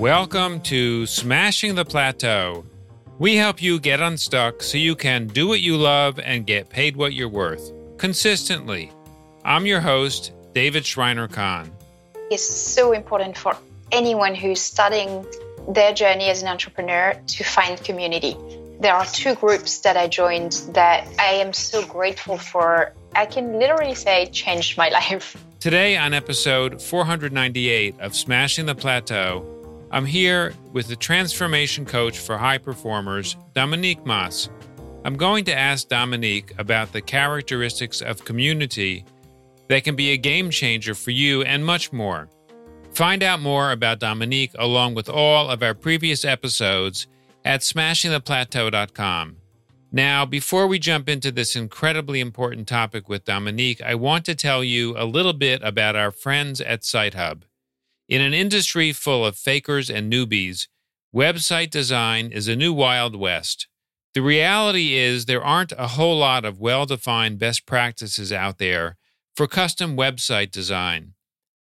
Welcome to Smashing the Plateau. We help you get unstuck so you can do what you love and get paid what you're worth consistently. I'm your host, David Shriner-Cahn. It's so important for anyone who's starting their journey as an entrepreneur to find community. There are two groups that I joined that I am so grateful for. I can literally say changed my life. Today, on episode 498 of Smashing the Plateau, I'm here with the transformation coach for high performers, Dominique Mas. I'm going to ask Dominique about the characteristics of community that can be a game changer for you and much more. Find out more about Dominique along with all of our previous episodes at smashingtheplateau.com. Now, before we jump into this incredibly important topic with Dominique, I want to tell you a little bit about our friends at SiteHub. In an industry full of fakers and newbies, website design is a new Wild West. The reality is there aren't a whole lot of well defined best practices out there for custom website design.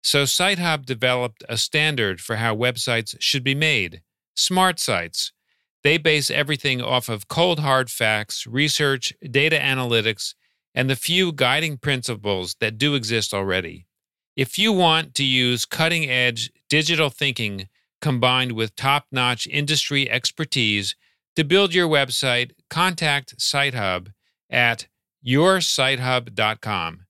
So SiteHub developed a standard for how websites should be made smart sites. They base everything off of cold hard facts, research, data analytics, and the few guiding principles that do exist already. If you want to use cutting edge digital thinking combined with top notch industry expertise to build your website, contact SiteHub at yoursitehub.com.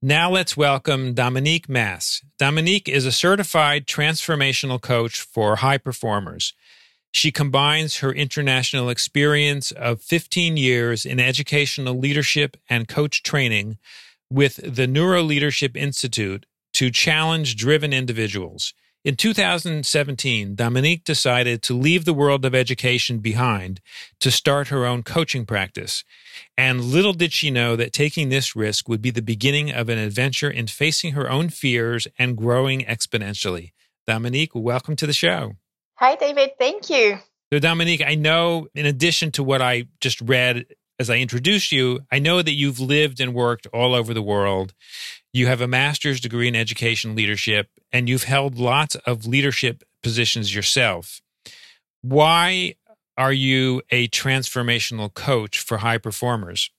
Now let's welcome Dominique Mas. Dominique is a certified transformational coach for high performers. She combines her international experience of 15 years in educational leadership and coach training with the Neuro Leadership Institute to challenge driven individuals. In 2017, Dominique decided to leave the world of education behind to start her own coaching practice. And little did she know that taking this risk would be the beginning of an adventure in facing her own fears and growing exponentially. Dominique, welcome to the show. Hi, David. Thank you. So, Dominique, I know in addition to what I just read as I introduced you, I know that you've lived and worked all over the world. You have a master's degree in education leadership, and you've held lots of leadership positions yourself. Why are you a transformational coach for high performers?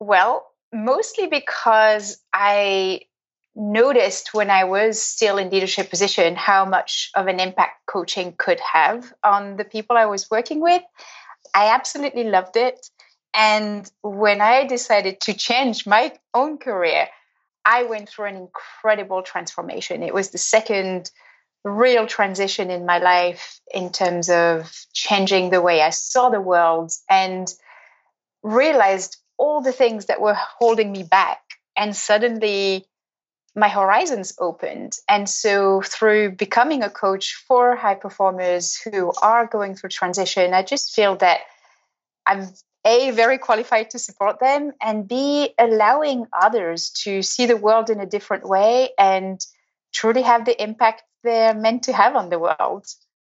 Well, mostly because I noticed when I was still in leadership position how much of an impact coaching could have on the people I was working with. I absolutely loved it. And when I decided to change my own career, I went through an incredible transformation. It was the second real transition in my life in terms of changing the way I saw the world and realized all the things that were holding me back. And suddenly my horizons opened. And so, through becoming a coach for high performers who are going through transition, I just feel that I'm a very qualified to support them and b allowing others to see the world in a different way and truly have the impact they're meant to have on the world.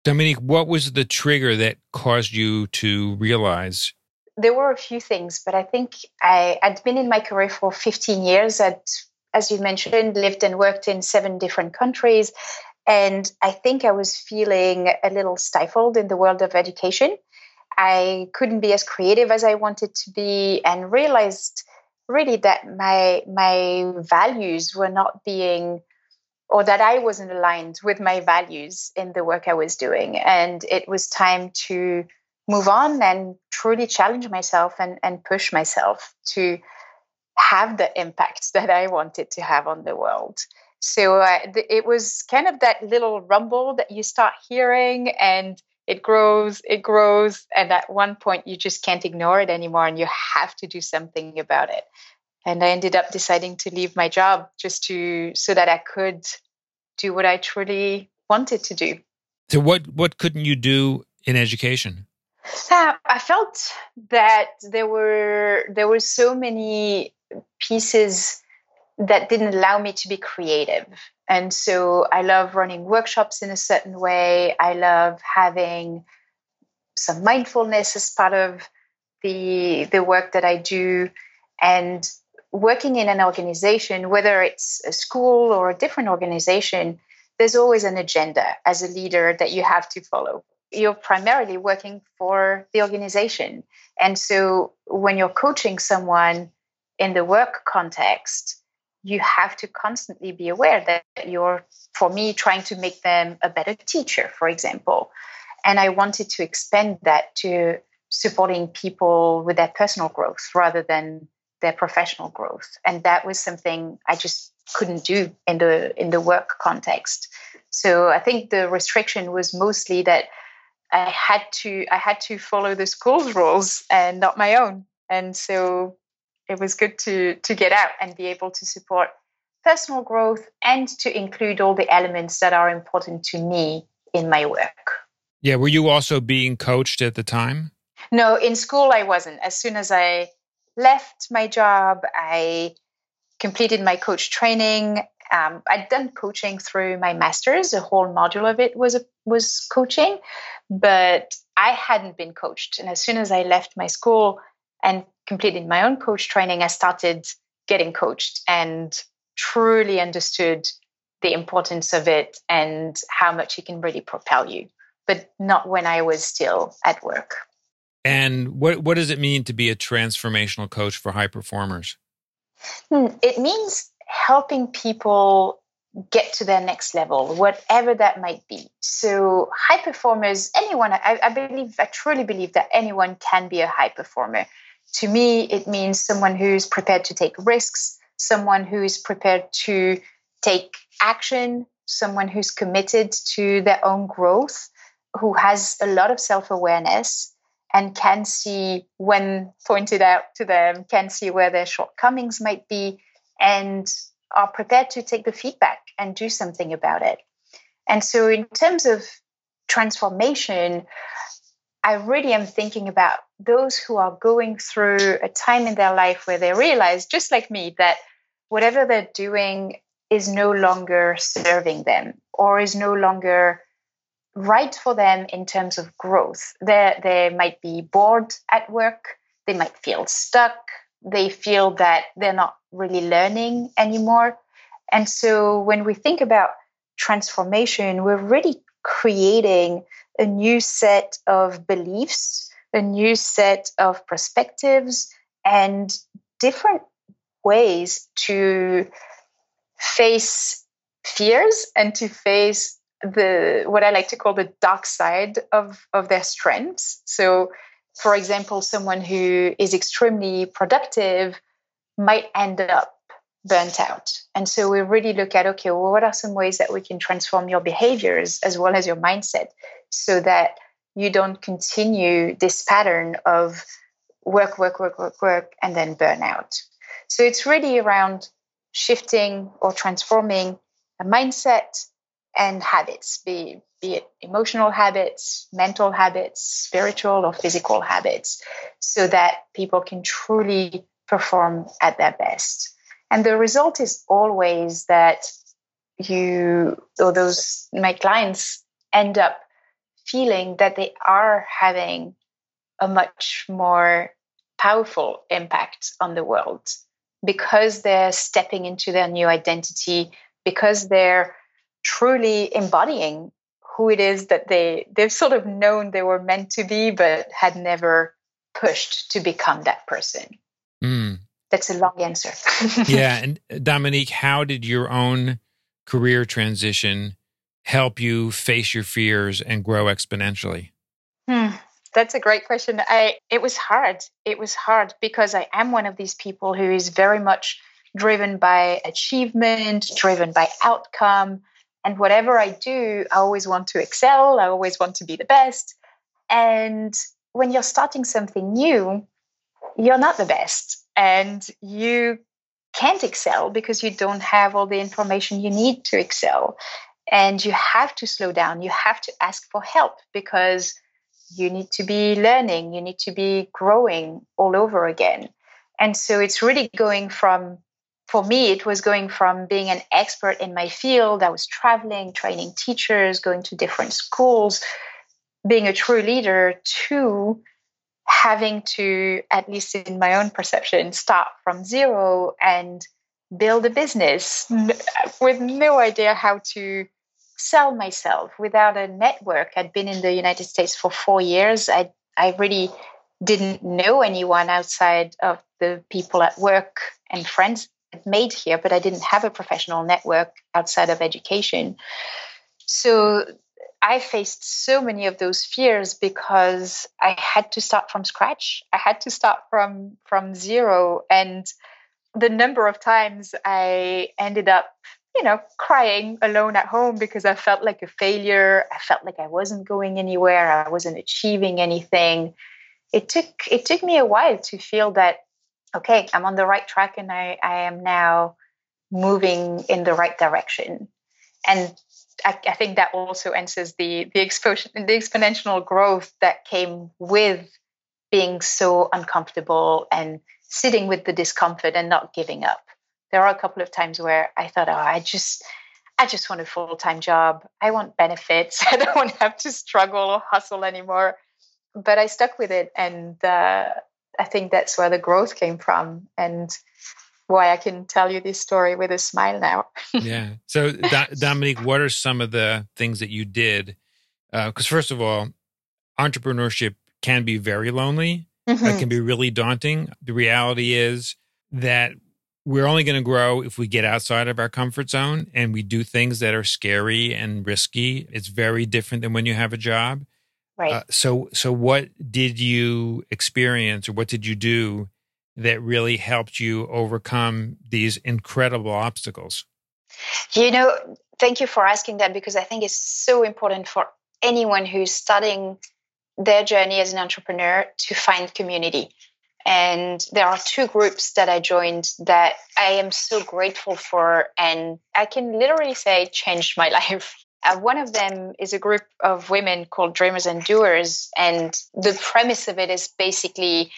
Dominique what was the trigger that caused you to realize? There were a few things but i think i had been in my career for 15 years. I'd, as you mentioned lived and worked in seven different countries and i think i was feeling a little stifled in the world of education I couldn't be as creative as I wanted to be and realized really that my my values were not being or that I wasn't aligned with my values in the work I was doing. And it was time to move on and truly challenge myself and, and push myself to have the impact that I wanted to have on the world. So uh, it was kind of that little rumble that you start hearing and it grows, it grows, and at one point you just can't ignore it anymore and you have to do something about it. And I ended up deciding to leave my job just to so that I could do what I truly wanted to do. So what what couldn't you do in education? Uh, I felt that there were there were so many pieces that didn't allow me to be creative and so I love running workshops in a certain way. I love having some mindfulness as part of the the work that I do and working in an organization whether it's a school or a different organization there's always an agenda as a leader that you have to follow. You're primarily working for the organization. And so when you're coaching someone in the work context, you have to constantly be aware that you're, for me, trying to make them a better teacher, for example. And I wanted to expand that to supporting people with their personal growth rather than their professional growth. And that was something I just couldn't do in the in the work context. So I think the restriction was mostly that I had to I had to follow the school's rules and not my own. And so it was good to to get out and be able to support personal growth and to include all the elements that are important to me in my work. Yeah, were you also being coached at the time? No, in school I wasn't. As soon as I left my job, I completed my coach training. Um, I'd done coaching through my master's. A whole module of it was a, was coaching, but I hadn't been coached. And as soon as I left my school and completed my own coach training, I started getting coached and truly understood the importance of it and how much it can really propel you. But not when I was still at work. And what what does it mean to be a transformational coach for high performers? Hmm, it means helping people get to their next level, whatever that might be. So, high performers, anyone, I, I, believe, I truly believe that anyone can be a high performer. To me, it means someone who's prepared to take risks, someone who's prepared to take action, someone who's committed to their own growth, who has a lot of self awareness, and can see when pointed out to them, can see where their shortcomings might be, and are prepared to take the feedback and do something about it. And so, in terms of transformation, I really am thinking about those who are going through a time in their life where they realize, just like me, that whatever they're doing is no longer serving them or is no longer right for them in terms of growth. They they might be bored at work. They might feel stuck. They feel that they're not really learning anymore. And so when we think about transformation, we're really creating a new set of beliefs, a new set of perspectives, and different ways to face fears and to face the what I like to call the dark side of of their strengths. So, for example, someone who is extremely productive might end up burnt out. And so we really look at okay, well, what are some ways that we can transform your behaviors as well as your mindset so that you don't continue this pattern of work, work, work, work, work, and then burnout. So it's really around shifting or transforming a mindset, and habits, be, be it emotional habits, mental habits, spiritual or physical habits, so that people can truly perform at their best. And the result is always that you or those my clients end up feeling that they are having a much more powerful impact on the world because they're stepping into their new identity because they're truly embodying who it is that they they've sort of known they were meant to be but had never pushed to become that person mm. That's a long answer yeah and uh, dominique how did your own career transition help you face your fears and grow exponentially hmm. that's a great question i it was hard it was hard because i am one of these people who is very much driven by achievement driven by outcome and whatever I do, I always want to excel. I always want to be the best. And when you're starting something new, you're not the best. And you can't excel because you don't have all the information you need to excel. And you have to slow down. You have to ask for help because you need to be learning, you need to be growing all over again. And so it's really going from for me, it was going from being an expert in my field. I was traveling, training teachers, going to different schools, being a true leader, to having to, at least in my own perception, start from zero and build a business with no idea how to sell myself without a network. I'd been in the United States for four years. I I really didn't know anyone outside of the people at work and friends I'd made here, but I didn't have a professional network outside of education. So I faced so many of those fears because I had to start from scratch. I had to start from from zero and the number of times I ended up, you know, crying alone at home because I felt like a failure. I felt like I wasn't going anywhere. I wasn't achieving anything. It took it took me a while to feel that okay, I'm on the right track and I, I am now moving in the right direction. And I, I think that also answers the the, exposure, the exponential growth that came with being so uncomfortable and sitting with the discomfort and not giving up. There are a couple of times where I thought, oh, I just I just want a full time job. I want benefits. I don't want to have to struggle or hustle anymore. But I stuck with it, and uh, I think that's where the growth came from. And why I can tell you this story with a smile now. yeah. So, Dominique, what are some of the things that you did? Because, uh, first of all, entrepreneurship can be very lonely, mm-hmm. it can be really daunting. The reality is that we're only going to grow if we get outside of our comfort zone and we do things that are scary and risky. It's very different than when you have a job. Right. Uh, so, so what did you experience, or what did you do that really helped you overcome these incredible obstacles? You know, thank you for asking that because I think it's so important for anyone who's starting their journey as an entrepreneur to find community. And there are two groups that I joined that I am so grateful for, and I can literally say changed my life. Uh, one of them is a group of women called Dreamers and Doers, and the premise of it is basically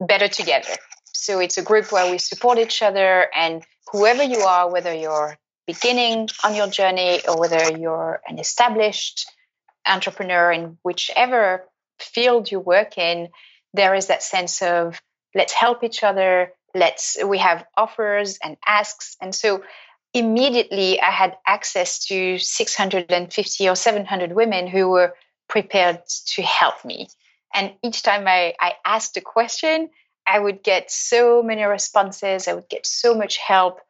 better together. So it's a group where we support each other, and whoever you are, whether you're beginning on your journey or whether you're an established entrepreneur in whichever field you work in, there is that sense of let's help each other. Let's we have offers and asks, and so immediately I had access to 650 or 700 women who were prepared to help me. And each time I, I asked a question, I would get so many responses, I would get so much help.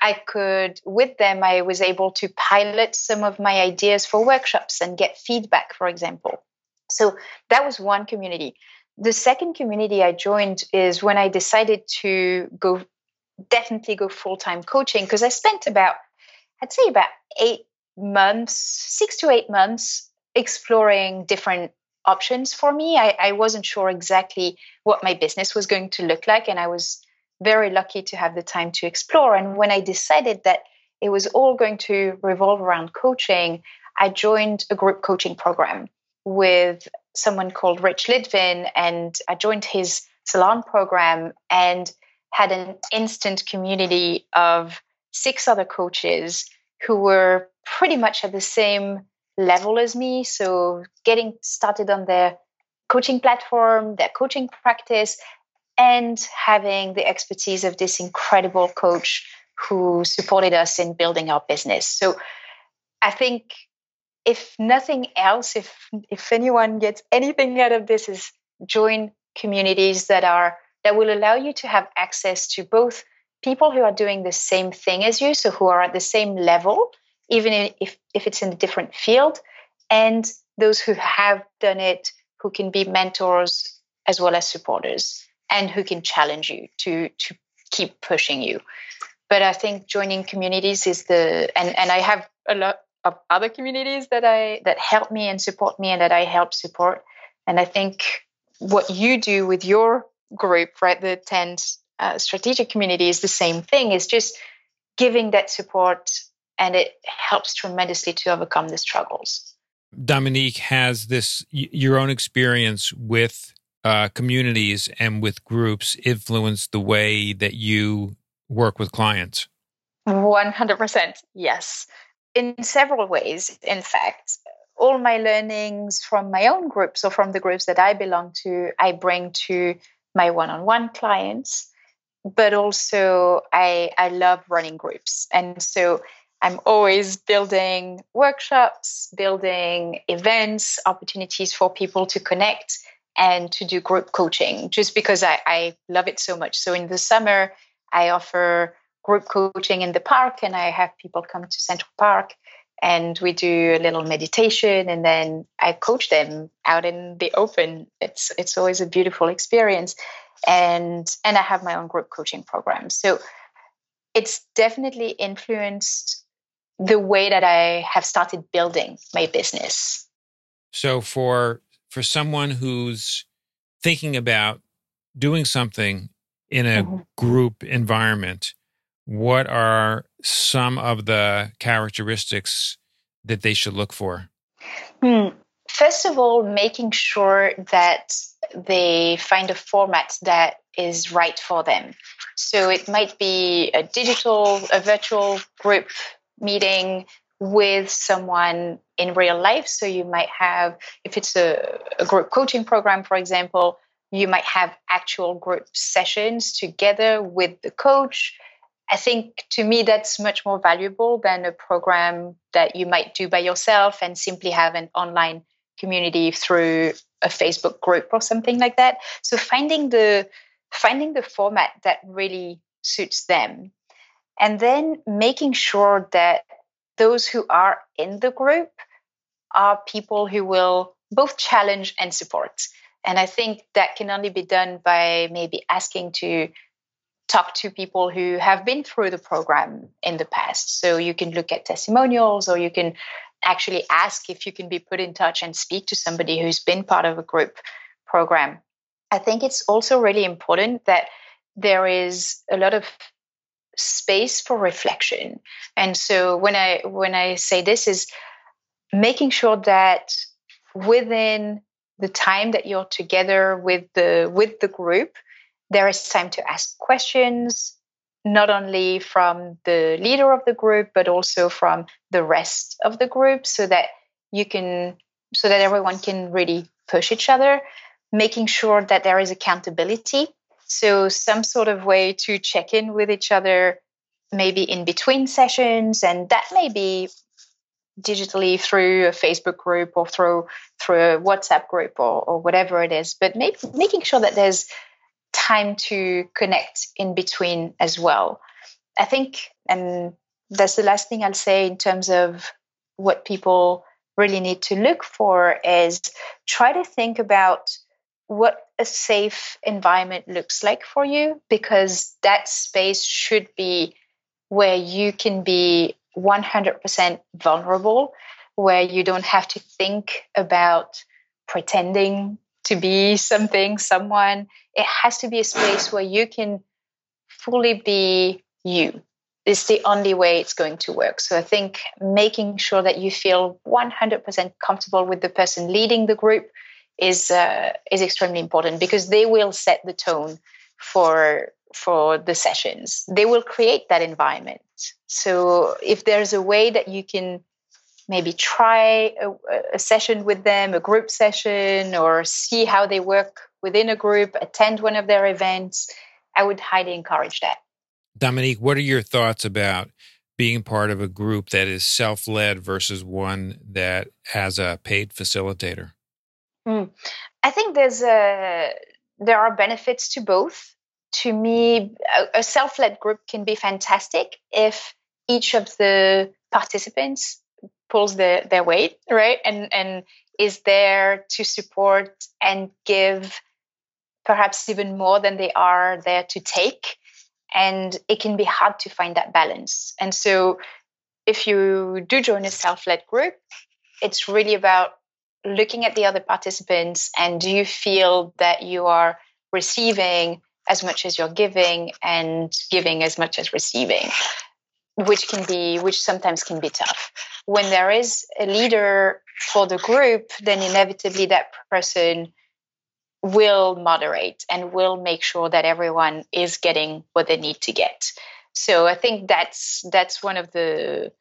I could, with them, I was able to pilot some of my ideas for workshops and get feedback, for example. So that was one community. The second community I joined is when I decided to go, definitely go full time coaching, because I spent about, I'd say about eight months, six to eight months exploring different options for me. I, I wasn't sure exactly what my business was going to look like, and I was very lucky to have the time to explore. And when I decided that it was all going to revolve around coaching, I joined a group coaching program with someone called Rich Litvin, and I joined his salon program and had an instant community of six other coaches who were pretty much at the same level as me. So getting started on their coaching platform, their coaching practice, and having the expertise of this incredible coach who supported us in building our business. So I think if nothing else, if if anyone gets anything out of this, is join communities that are that will allow you to have access to both people who are doing the same thing as you, so who are at the same level, even if, if it's in a different field, and those who have done it, who can be mentors as well as supporters, and who can challenge you to to keep pushing you. But I think joining communities is the and and I have a lot of other communities that I that help me and support me and that I help support. And I think what you do with your group, right, the 10 uh, strategic community is the same thing. It's just giving that support and it helps tremendously to overcome the struggles. Dominique has this your own experience with uh, communities and with groups influence the way that you work with clients. 100% yes. In several ways, in fact. All my learnings from my own groups or from the groups that I belong to, I bring to my one on one clients. But also, I, I love running groups. And so I'm always building workshops, building events, opportunities for people to connect and to do group coaching just because I, I love it so much. So in the summer, I offer group coaching in the park and I have people come to Central Park and we do a little meditation and then I coach them out in the open. It's it's always a beautiful experience. And and I have my own group coaching program. So it's definitely influenced the way that I have started building my business. So for for someone who's thinking about doing something in a mm-hmm. group environment, what are some of the characteristics that they should look for? Hmm. First of all, making sure that they find a format that is right for them. So it might be a digital, a virtual group meeting with someone in real life. So you might have, if it's a, a group coaching program, for example, you might have actual group sessions together with the coach. I think to me that's much more valuable than a program that you might do by yourself and simply have an online community through a Facebook group or something like that. So finding the finding the format that really suits them and then making sure that those who are in the group are people who will both challenge and support. And I think that can only be done by maybe asking to talk to people who have been through the program in the past. So you can look at testimonials or you can actually ask if you can be put in touch and speak to somebody who's been part of a group program. I think it's also really important that there is a lot of space for reflection. And so when I when I say this is making sure that within the time that you're together with the with the group, there is time to ask questions, not only from the leader of the group, but also from the rest of the group so that you can so that everyone can really push each other, making sure that there is accountability so, some sort of way to check in with each other, maybe in between sessions, and that may be digitally through a Facebook group or through through a WhatsApp group or, or whatever it is. But make, making sure that there's time to connect in between as well. I think, and that's the last thing I'll say in terms of what people really need to look for is try to think about what a safe environment looks like for you because that space should be where you can be 100% vulnerable, where you don't have to think about pretending to be something, someone. It has to be a space where you can fully be you. It's the only way it's going to work. So I think making sure that you feel 100% comfortable with the person leading the group, is uh, is extremely important because they will set the tone for for the sessions. They will create that environment. So if there's a way that you can maybe try a, a, session with them, a group session, or see how they work within a group, attend one of their events, I would highly encourage that. Dominique, what are your thoughts about being part of a group that is self led versus one that has a paid facilitator? Mm. I think there's a there are benefits to both. To me, a, self-led group can be fantastic if each of the participants pulls their, their weight, right? And and is there to support and give perhaps even more than they are there to take. And it can be hard to find that balance. And so if you do join a self-led group, it's really about looking at the other participants and do you feel that you are receiving as much as you're giving and giving as much as receiving which can be which sometimes can be tough? When there is a leader for the group then inevitably that person will moderate and will make sure that everyone is getting what they need to get. So i think that's that's one of the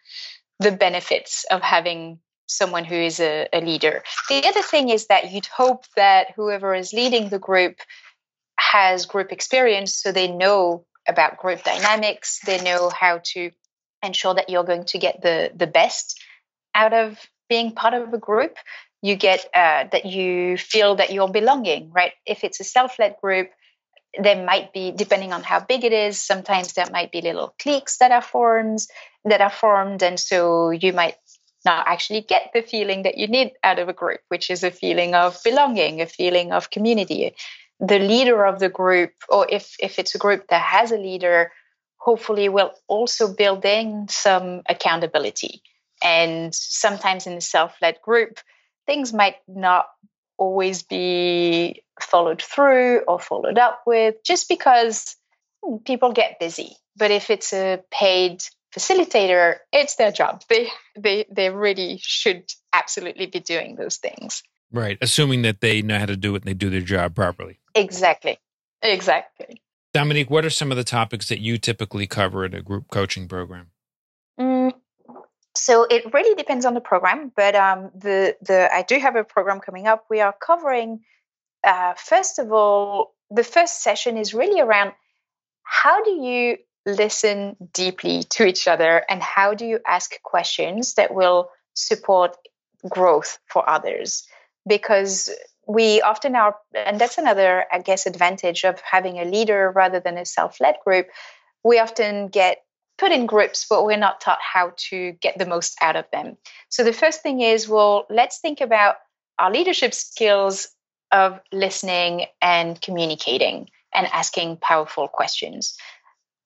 the benefits of having someone who is a, a leader. The other thing is that you'd hope that whoever is leading the group has group experience so they know about group dynamics, they know how to ensure that you're going to get the the best out of being part of a group you get uh, that you feel that you're belonging right if it's a self-led group there might be depending on how big it is sometimes there might be little cliques that are formed that are formed and so you might not actually get the feeling that you need out of a group which is a feeling of belonging a feeling of community the leader of the group or if if it's a group that has a leader hopefully will also build in some accountability and sometimes in a self-led group things might not always be followed through or followed up with just because people get busy. But if it's a paid facilitator, it's their job. They they they really should absolutely be doing those things. Right, assuming that they know how to do it and they do their job properly. Exactly. Exactly. Dominique, what are some of the topics that you typically cover in a group coaching program? Mm, so it really depends on the program, but um, the the I do have a program coming up. We are covering uh, first of all, the first session is really around how do you listen deeply to each other and how do you ask questions that will support growth for others because we often are and that's another i guess advantage of having a leader rather than a self-led group we often get put in groups, but we're not taught how to get the most out of them. So the first thing is, well, let's think about our leadership skills of listening and communicating and asking powerful questions.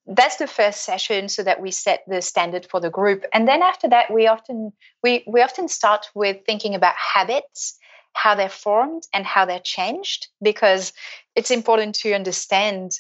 That's the first session so that we set the standard for the group. And then after that, we often we, we often start with thinking about habits, how they're formed and how they're changed, because it's important to understand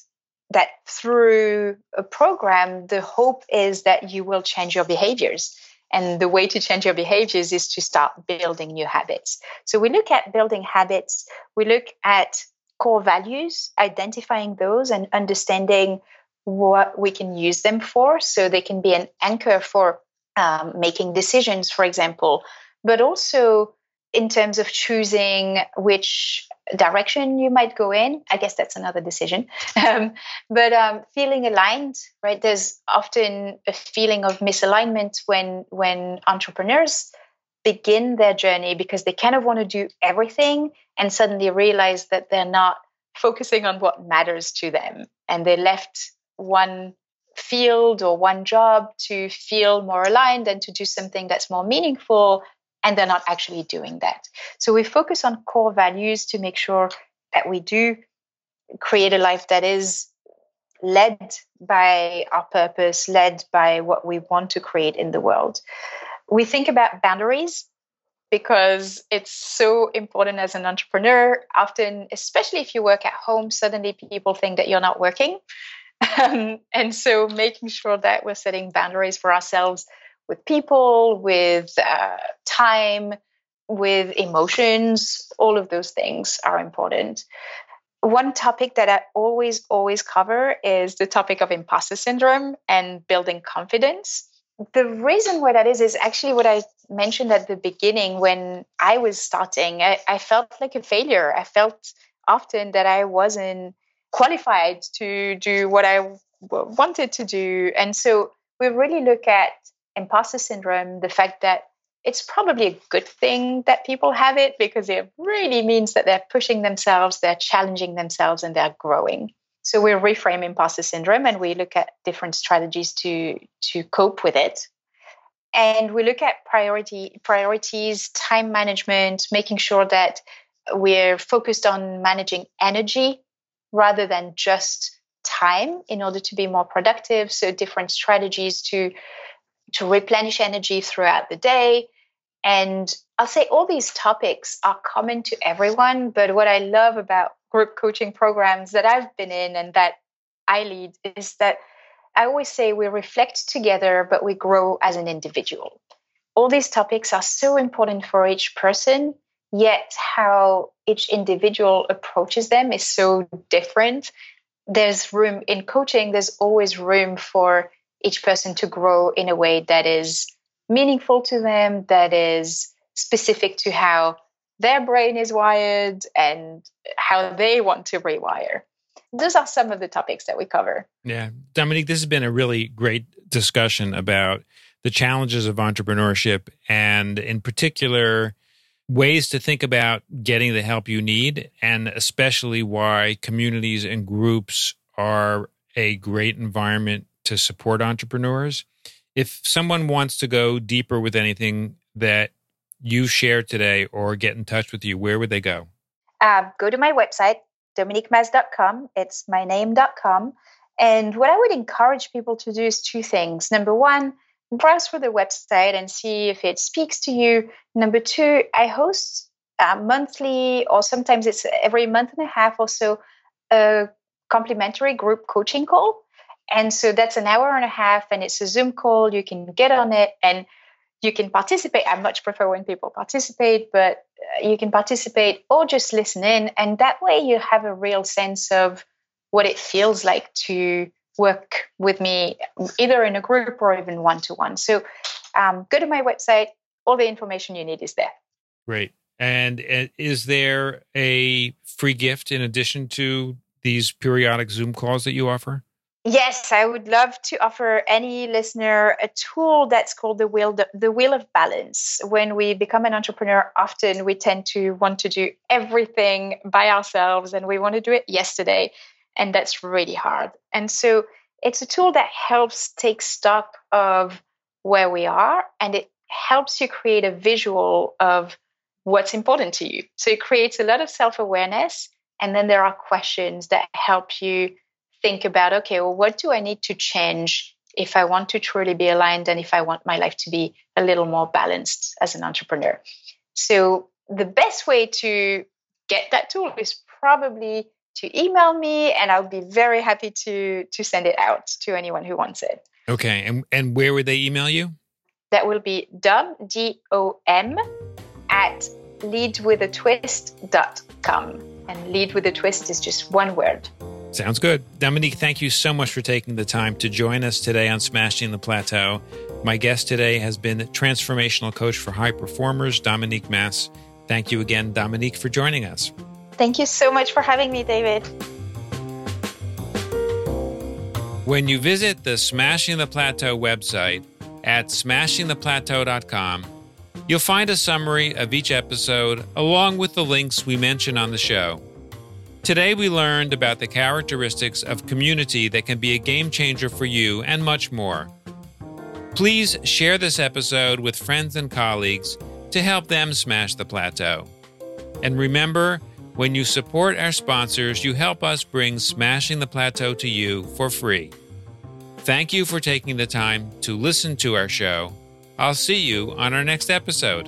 that through a program, the hope is that you will change your behaviors. And the way to change your behaviors is to start building new habits. So we look at building habits, we look at core values, identifying those and understanding what we can use them for. So they can be an anchor for um, making decisions, for example, but also in terms of choosing which direction you might go in i guess that's another decision um, but um, feeling aligned right there's often a feeling of misalignment when when entrepreneurs begin their journey because they kind of want to do everything and suddenly realize that they're not focusing on what matters to them and they're left one field or one job to feel more aligned and to do something that's more meaningful and they're not actually doing that. So we focus on core values to make sure that we do create a life that is led by our purpose, led by what we want to create in the world. We think about boundaries because it's so important as an entrepreneur. Often, especially if you work at home, suddenly people think that you're not working. Um, and so, making sure that we're setting boundaries for ourselves with people, with uh, time, with emotions. All of those things are important. One topic that I always, always cover is the topic of imposter syndrome and building confidence. The reason why that is is actually what I mentioned at the beginning when I was starting. I, I felt like a failure. I felt often that I wasn't qualified to do what I wanted to do. And so we really look at imposter syndrome, the fact that it's probably a good thing that people have it because it really means that they're pushing themselves, they're challenging themselves, and they're growing. So we reframe imposter syndrome and we look at different strategies to to cope with it. And we look at priority priorities, time management, making sure that we're focused on managing energy rather than just time in order to be more productive. So different strategies to to replenish energy throughout the day. And I'll say all these topics are common to everyone. But what I love about group coaching programs that I've been in and that I lead is that I always say we reflect together, but we grow as an individual. All these topics are so important for each person, yet how each individual approaches them is so different. There's room in coaching, there's always room for each person to grow in a way that is meaningful to them, that is specific to how their brain is wired and how they want to rewire. Those are some of the topics that we cover. Yeah. Dominique, this has been a really great discussion about the challenges of entrepreneurship and, in particular, ways to think about getting the help you need, and especially why communities and groups are a great environment to support entrepreneurs. If someone wants to go deeper with anything that you shared today or get in touch with you, where would they go? Uh, go to my website, dominiquemas.com. It's my name.com. And what I would encourage people to do is two things. Number one, browse through the website and see if it speaks to you. Number two, I host uh, monthly or sometimes it's every month and a half or so a complimentary group coaching call. And so that's an hour and a half and it's a Zoom call. You can get on it and you can participate. I much prefer when people participate, but uh, you can participate or just listen in. And that way you have a real sense of what it feels like to work with me, either in a group or even one to one. So um, go to my website. All the information you need is there. Great. And uh, is there a free gift in addition to these periodic Zoom calls that you offer? Yes, I would love to offer any listener a tool that's called the wheel the wheel of balance. When we become an entrepreneur, often we tend to want to do everything by ourselves and we want to do it yesterday, and that's really hard. And so it's a tool that helps take stock of where we are and it helps you create a visual of what's important to you. So it creates a lot of self-awareness and then there are questions that help you think about okay, well, what do I need to change if I want to truly be aligned and if I want my life to be a little more balanced as an entrepreneur? So, the best way to get that tool is probably to email me and I'll be very happy to to send it out to anyone who wants it. Okay. And and where would they email you? That will be dom d o m at leadwithatwist.com. And lead with a twist is just one word. Sounds good. Dominique, thank you so much for taking the time to join us today on Smashing the Plateau. My guest today has been transformational coach for high performers, Dominique Mas. Thank you again, Dominique, for joining us. Thank you so much for having me, David. When you visit the Smashing the Plateau website at smashingtheplateau.com, you'll find a summary of each episode along with the links we mention on the show. Today, we learned about the characteristics of community that can be a game changer for you and much more. Please share this episode with friends and colleagues to help them smash the plateau. And remember, when you support our sponsors, you help us bring Smashing the Plateau to you for free. Thank you for taking the time to listen to our show. I'll see you on our next episode.